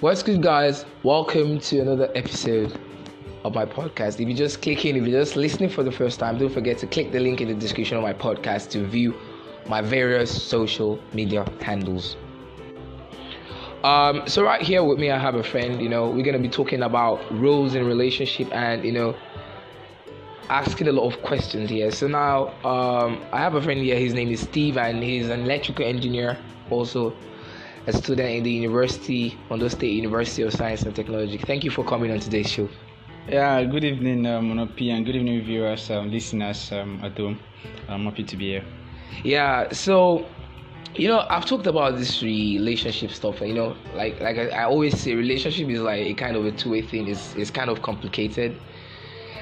What's good, guys? Welcome to another episode of my podcast. If you're just clicking, if you're just listening for the first time, don't forget to click the link in the description of my podcast to view my various social media handles. Um, so right here with me, I have a friend. You know, we're gonna be talking about roles in relationship and you know, asking a lot of questions here. So now, um, I have a friend here. His name is Steve, and he's an electrical engineer, also a student in the University, Ondo State University of Science and Technology. Thank you for coming on today's show. Yeah, good evening, um, Monopi, and good evening, viewers, um, listeners um, at home. I'm happy to be here. Yeah, so you know, I've talked about this relationship stuff. You know, like like I, I always say, relationship is like a kind of a two-way thing. It's it's kind of complicated.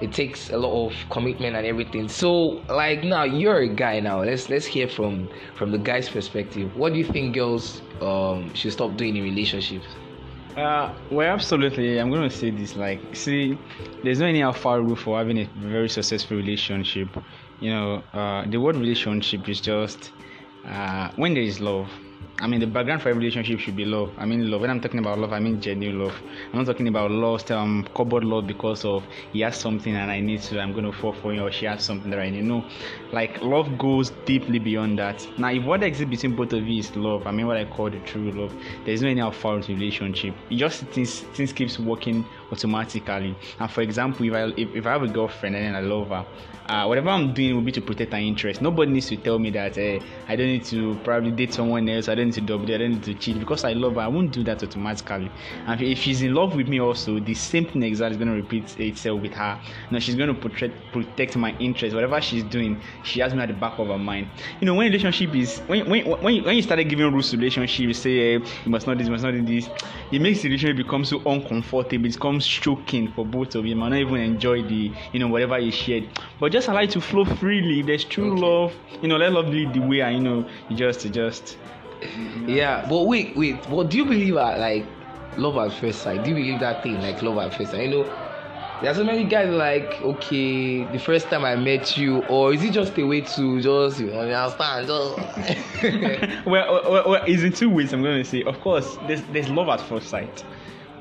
It takes a lot of commitment and everything. So, like now, you're a guy now. Let's let's hear from from the guy's perspective. What do you think girls um, should stop doing in relationships? Uh, well, absolutely. I'm going to say this. Like, see, there's no any alpha rule for having a very successful relationship. You know, uh, the word relationship is just uh, when there is love I mean, the background for a relationship should be love. I mean, love. When I'm talking about love, I mean genuine love. I'm not talking about lost, um, cupboard love because of he has something and I need to, I'm going to fall for him or she has something that I need. No, like love goes deeply beyond that. Now, if what exists between both of you is love, I mean, what I call the true love, there's no any false relationship. It just things things keeps working automatically. And for example, if I if, if I have a girlfriend and I love her, uh, whatever I'm doing will be to protect her interest. Nobody needs to tell me that uh, I don't need to probably date someone else. I don't need to double. I don't need to cheat because I love her. I won't do that automatically. And if she's in love with me, also the same thing exactly is going to repeat itself with her. Now she's going to protect protect my interest. Whatever she's doing, she has me at the back of her mind. You know, when relationship is when when when you, when you started giving rules to relationship, you say hey, you must not this, you must not do this. It makes the relationship become so uncomfortable. It becomes choking for both of you. You might not even enjoy the you know whatever you shared. But just allow it to flow freely. There's true okay. love, you know, let love lead the way. And you know, you just you just yeah, but wait, wait. What do you believe at like love at first sight? Do you believe that thing like love at first sight? You know, there's so many guys like, okay, the first time I met you, or is it just a way to just you know understand? Just well, well, well, it's in two ways. I'm going to say, of course, there's there's love at first sight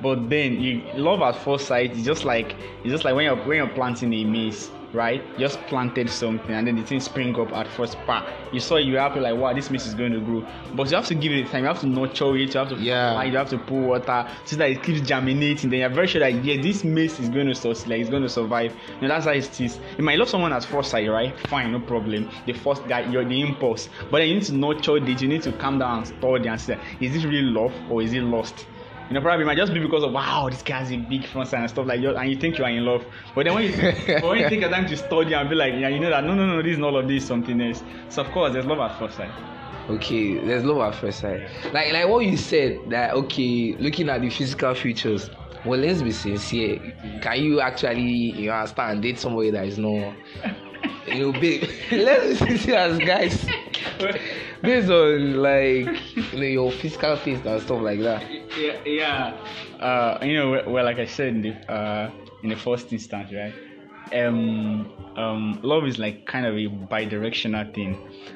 but then you love at first sight is just like it's just like when you're when you're planting a maize right? Just planted something and then the thing spring up at first part. You saw it, you happy like wow this maize is going to grow. But you have to give it time, you have to nurture it, you have to yeah. you have to pour water so that it keeps germinating. Then you're very sure that yeah this maize is going to succeed, like it's going to survive. You know, that's how it is. You might love someone at first sight, right? Fine, no problem. The first guy, you're the impulse. But then you need to nurture it, you need to calm down and study and say, is this really love or is it lost? You know, probably it might just be because of wow, this guy has a big front and stuff like that, and you think you are in love. But then when you when you take a time to study and be like, yeah, you know that no, no, no, this is not all of this, something else. So of course, there's love at first sight. Okay, there's love at first sight. Like like what you said that okay, looking at the physical features. Well, let's be sincere. Can you actually you understand date somebody that is not you know big? let's be sincere as guys. based on like you know, your physical taste and stuff like that. Yeah, yeah. Uh, you know, well, like I said in the uh, in the first instance, right? Um, um, love is like kind of a bi-directional thing.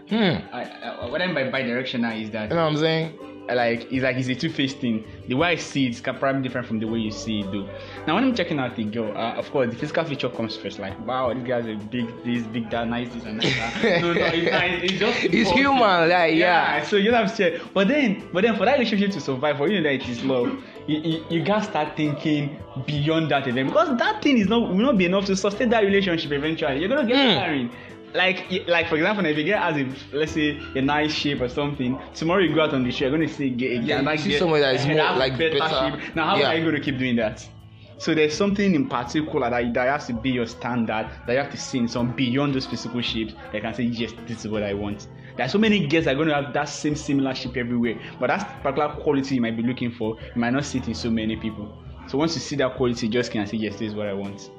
Hmm. I, I, what I mean by bi-directional is that you know what I'm saying like it's like it's a two-faced thing. The way I see it is probably different from the way you see it, though. Now, when I'm checking out the girl, uh, of course, the physical feature comes first. Like, wow, this guy's a big, this, big, that, nice, this, and that. no, no, it's, it's just it's human, like yeah. yeah. So you have to check. But then, but then, for that relationship to survive, for you know that it is love, you, you, you gotta start thinking beyond that event because that thing is not will not be enough to sustain that relationship eventually. You're gonna get mm. married like like for example if you get as if let's say a nice shape or something tomorrow you go out on the street you're going to see get, yeah, like see someone that is more like better, better. shape. Now how yeah. are you going to keep doing that? So there's something in particular that, that has to be your standard that you have to see in some beyond those physical shapes that can say yes this is what i want. There are so many girls that are going to have that same similar shape everywhere but that particular quality you might be looking for you might not see it in so many people. So once you see that quality just can say yes this is what i want.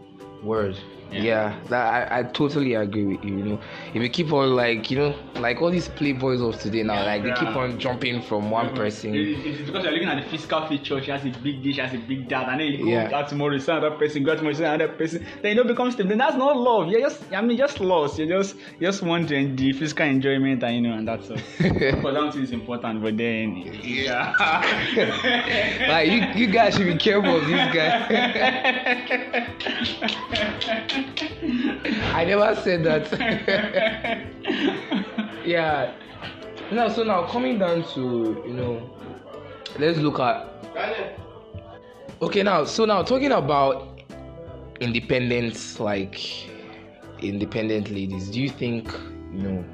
Word Yeah, yeah that I, I totally agree with you. You know, if you keep on like you know, like all these playboys of today now, like they keep on jumping from one mm-hmm. person. It's because you're looking at the physical feature. She has a big dish, she has a big dad, and then you go yeah. out tomorrow, you see another person, go out tomorrow, you see another person. Then you know becomes then that's not love. You're just I mean just lost. You're just you just want the physical enjoyment and you know and that's all. but that is important, but then yeah. like you, you guys should be careful of this guy. I never said that. yeah. Now, so now coming down to you know, let's look at. Okay, now so now talking about independence, like independent ladies. Do you think you know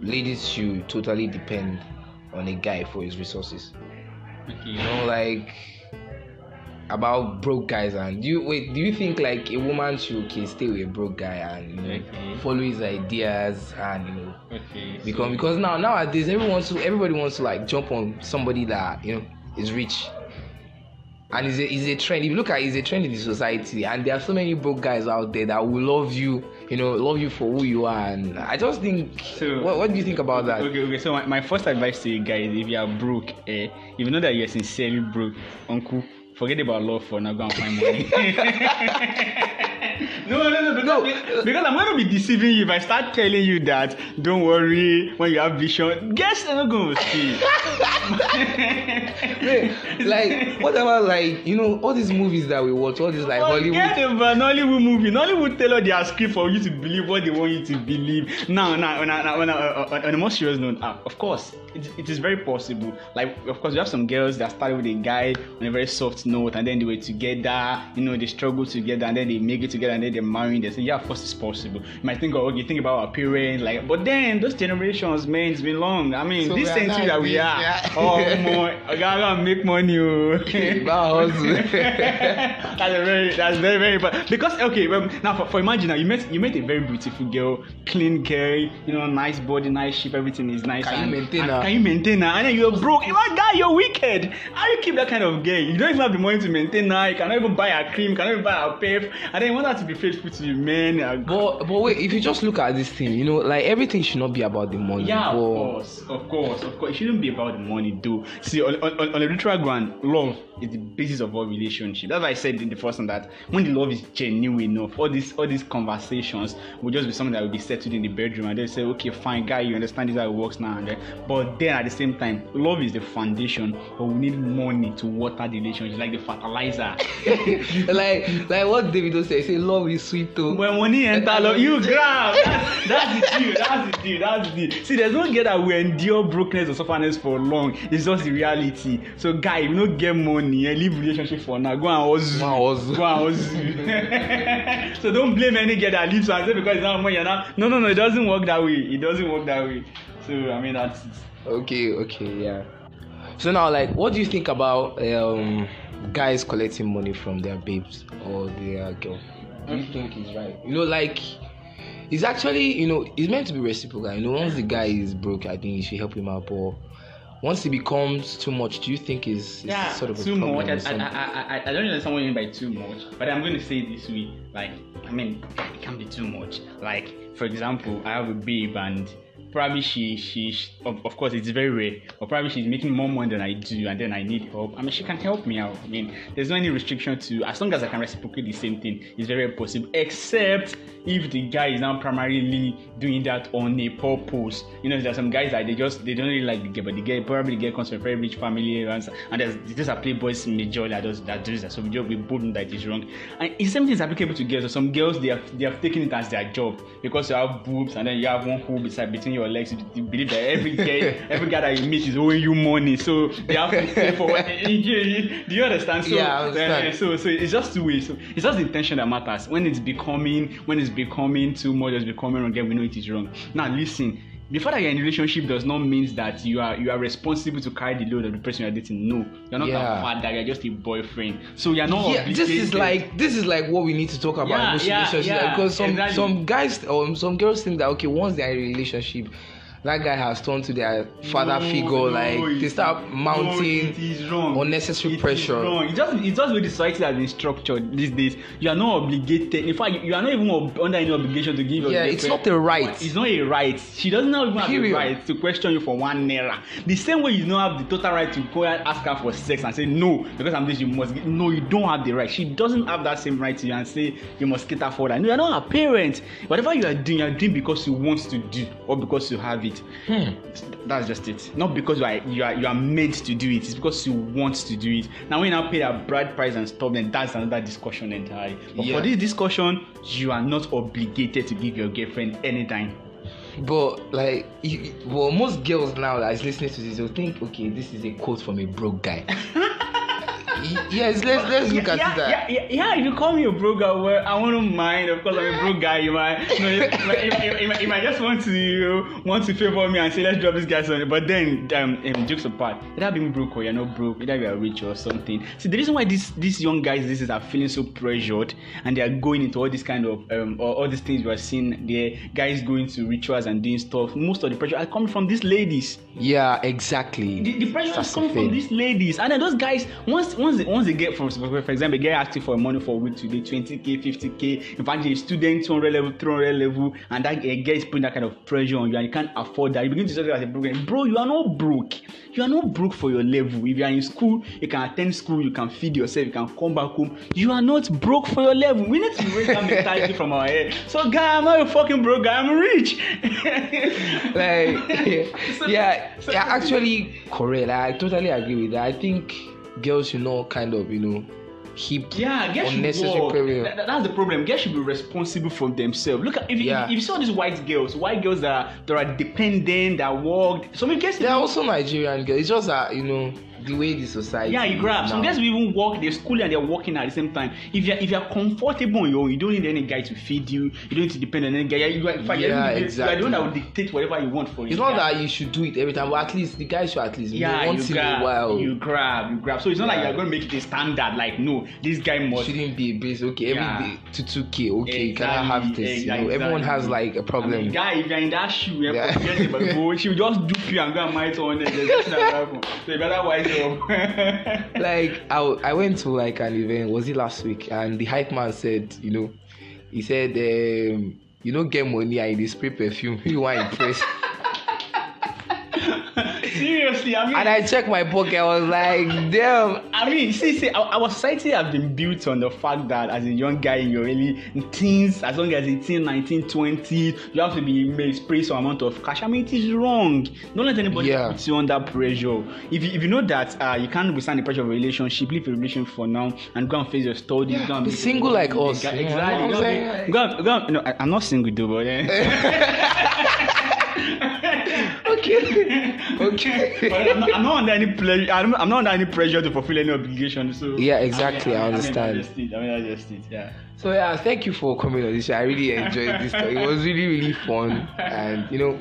ladies should totally depend on a guy for his resources? Okay. You know, like about broke guys and do you wait do you think like a woman should okay stay with a broke guy and you know okay. follow his ideas and you know okay, because so. because now nowadays everyone wants to everybody wants to like jump on somebody that you know is rich and it's a, it's a trend if you look at it, it's a trend in the society and there are so many broke guys out there that will love you you know love you for who you are and i just think so what, what do you think about that okay okay so my, my first advice to you guys if you are broke eh if you know that you're sincerely broke uncle forget about love for now. Go and find money. no, no, no, because, no. because I'm going to be deceiving you if I start telling you that. Don't worry, when you have vision, guess I'm not going to see. like whatever, like you know, all these movies that we watch, all these like Hollywood. Forget about Nollywood movie. Nollywood tell their script for you to believe what they want you to believe. Now, now, now, now, now uh, on a more serious note, uh, of course, it, it is very possible. Like, of course, you have some girls that started with a guy on a very soft note, and then they were together. You know, they struggle together, and then they make it together, and then they're marrying. They say, yeah, of course, it's possible. You might think, oh, you think about our parents, like, but then those generations, man, it's been long. I mean, so this century that we are, yeah. oh, more, I gotta make money. Oh. that's a very, that's very, very, but because okay, well, now for, for imagine now, you met, you met a very beautiful girl, clean girl, you know, nice body, nice shape, everything is nice. Can and, you maintain her? Can you maintain her? And then you're broke. You want guy, you're wicked. How you keep that kind of girl? You don't even have the money to maintain her. You cannot even buy a cream. You cannot even buy a pep. And then want her to be faithful to the men. But but wait, if you just look at this thing, you know, like everything should not be about the money. Yeah, but... of course, of course, of course. It shouldn't be about the money, though. See, on, on, on a literal ground, love is the basis of all relationship. That's why I said in the first one that when the love is genuine enough, all these all these conversations will just be something that will be settled in the bedroom, and they say, okay, fine, guy, you understand this how it works now then. But then at the same time, love is the foundation, but we need money to water the relationship, like the fertilizer. like like what David say, say love is sweet too. When money enter, love you grab. That's, that's the deal. That's the deal. That's the deal. See, there's no girl that will endure brokenness or sufferness for long. It's just the reality. So, guy, if you don't get money and leave relationship for now, go and hustle. Go and hustle. so don't blame any girl that leaves and say because it's not money. Not, no, no, no. It doesn't work that way. It doesn't work that way. So I mean that's it. Okay, okay, yeah. So now, like, what do you think about um, guys collecting money from their babes or their girl? Do you think is right? You know, like it's actually you know it's meant to be reciprocal. You know, once the guy is broke, I think you should help him out. But once it becomes too much, do you think is, yeah, sort of too much? I, I, I, I, don't understand what you mean by too much, but I'm going to say this way. Like, I mean, it can be too much. Like, for example, I have a babe and probably she she, of, of, course it's very rare or probably she's making more money than i do and then i need help. I mean she can help me out. I mean there's no any restriction to as long as i can reciprocate the same thing it's very possible except if the guy is now primarily doing that on a purpose. You know there's some guys that they just they don't really like the girl but the girl probably the girl comes from a very rich family and, and there's these are playboys major that does that does that so we both that it is wrong. And the same thing is applicable to girls so some girls they have they have taken it as their job because you have boobs and then you have one hole beside between your legs you believe that every guy every guy that you meet is owing you money. So they have to pay for what do you understand? So yeah, I understand. Uh, so so it's just two ways so it's just the intention that matters. When it's becoming when it's becoming too much it's becoming wrong we know it is wrong. Now listen the fact that you're in a relationship does not mean that you are you are responsible to carry the load of the person you're dating. No, you're not yeah. a father. You're just a boyfriend. So you're not. Yeah, this is like this is like what we need to talk about yeah, yeah, yeah, because some exactly. some guys or some girls think that okay once they're in a relationship that guy has turned to their father No, figure. no, like they start no, mounting wrong. unnecessary It pressure. It's just it's just the society has been structured these days. You are not obligated. In fact, you- you are not even ob- under any obligation to give Yeah, it's not a right. It's not a right. She doesn't even have Period. the right to question you for one naira. The same way you don't have the total right to go and ask her for sex and say no because I'm this you must. Give. No, you don't have the right. She doesn't have that same right to you and say you must cater for that. No, you're not her parent. Whatever you are doing, you're doing because you want to do or because you have it. Hmm. That's just it. Not because you are you are you are meant to do it. It's because you want to do it. Now when now pay a bride price and stop, then that's another discussion entirely. But Yeah. for this discussion, you are not obligated to give your girlfriend anytime. But like, you, well, most girls now that is listening to this, they'll think, okay, this is a quote from a broke guy. Yes, let's let's look yeah, at yeah. That. Yeah, yeah, if you call me a broke guy, well, I wouldn't mind. Of course, I'm a broke guy. You might, you know, you might, you might, you might, you might just want to want to favor me and say, let's drop this guy something. But then, um, um, jokes apart, either being broke or you're not broke, either you are rich or something. See, the reason why these these young guys, this is, are feeling so pressured and they are going into all this kind of um, or all these things we are seeing. The guys going to rituals and doing stuff. Most of the pressure are coming from these ladies. Yeah, exactly. The, the pressure That's is coming from these ladies, and then those guys once once they once they get from for example, they get asking for money for a week today, twenty k, fifty k. In fact, a student two hundred level, three hundred level, and that uh, guy is putting that kind of pressure on you, and you can't afford that. You begin to say as a broke, bro. You are not broke. You are not broke for your level. If you are in school, you can attend school, you can feed yourself, you can come back home. You are not broke for your level. We need to raise that mentality from our head. So, guy, I'm not a fucking broke guy. I'm rich. like So- yeah so- yeah actually correct i totally agree with that i think girls should not kind of you know heap Yeah, girls unnecessary That- that- that's the problem. Girls should be responsible for themselves. Look at if, Yeah. if, if you saw these white girls, white girls that are, that are dependent, that work. Some girls there are also nigerian girls it's just that you know the way the society yeah, you grab. Some girls will even work, they're schooling and they're working at the same time. If you're if you're comfortable on your own, you don't need any guy to feed you, you don't need to depend on any guy. You, are- in fact, you're, Yeah, the- you're the one that will dictate whatever you want for you. it's not yeah. that you should do it every time but at least the guys should at least yeah, once you in grab, a while you grab, you grab. So it's not like you're going to make it a standard. Like, no, this guy must shouldn't be based okay every Yeah. day to 2k okay can i Exactly, have this you know exactly. everyone has like a problem I mean, guy, if you're in that shoe, you're Yeah. forget it, she will just dupe you and go and marry someone else. So you better wise up. like I, I went to like an event. Was it last week? And the hype man said you know he said um, you don't get money and you spray perfume. You want impress Seriously, I mean, and i checked my pocket i was like damn I mean, see, see, our, our society has been built on the fact that as a young guy in your early teens, as long as 18, 19, 20, you have to be spray some amount of cash. I mean, it is wrong. Don't let anybody Yeah. put you under pressure. If you, if you know that uh, you can't withstand the pressure of a relationship, leave a relationship for now and go and face your studies. Yeah, go and be single like us, Exactly. you know I'm Go and saying? be- Go and, go and, no, I, I'm not single though, but eh. okay okay But I'm, not, I'm not under any pressure. I'm, I'm not under any pressure to fulfill any obligation. So Yeah, exactly, I mean, understand. I mean, that's just it. I mean, that's just it. Yeah. so yeah thank you for coming on this show i really enjoyed this talk. it was really really fun and you know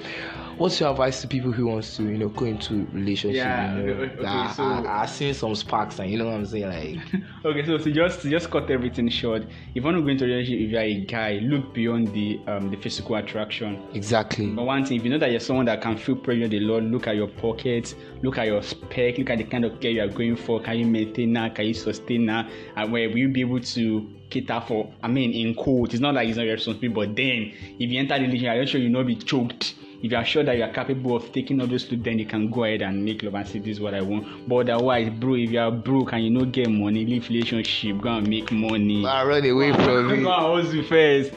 what's your advice to people who wants to you know go into relationship Yeah, you know okay, that so- are, are seeing some sparks and you know what i'm saying like Okay, so to just to just cut everything short, if you want to go into relationship, if you're a guy, look beyond the um the physical attraction. exactly But one thing, if you know that you're someone that can feel pressure the Lord, look at your pockets, look at your spec, look at the kind of care you are going for. Can you maintain that? Can you sustain that? And where will you be able to cater for? I mean, in quote, it's not like it's not your responsibility, but then if you enter the relationship, I'm sure you'll not be choked. If you are sure that you are capable of taking all those two, then you can go ahead and make love and say this is what I want. But otherwise, bro, if you are broke and you don't get money, leave relationship, go and make money. I run away from Go and me hustle first.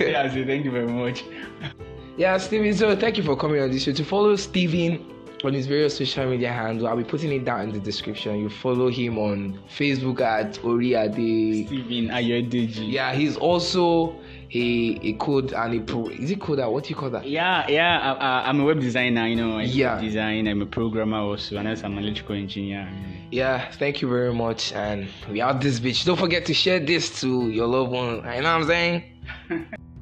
yeah, I say thank you very much. yeah steven so thank you for coming on this show to follow steven on his various social media handles i'll be putting it down in the description you follow him on facebook at oriade Steven Ayodeji. yeah he's also a a code and a pro is it coder what do you call that Yeah, yeah. I, I'm a web designer. You know, I Yeah. design. I'm a programmer also, and I'm an electrical engineer. yeah thank you very much and we out this bitch don't forget to share this to your loved one you know what i'm saying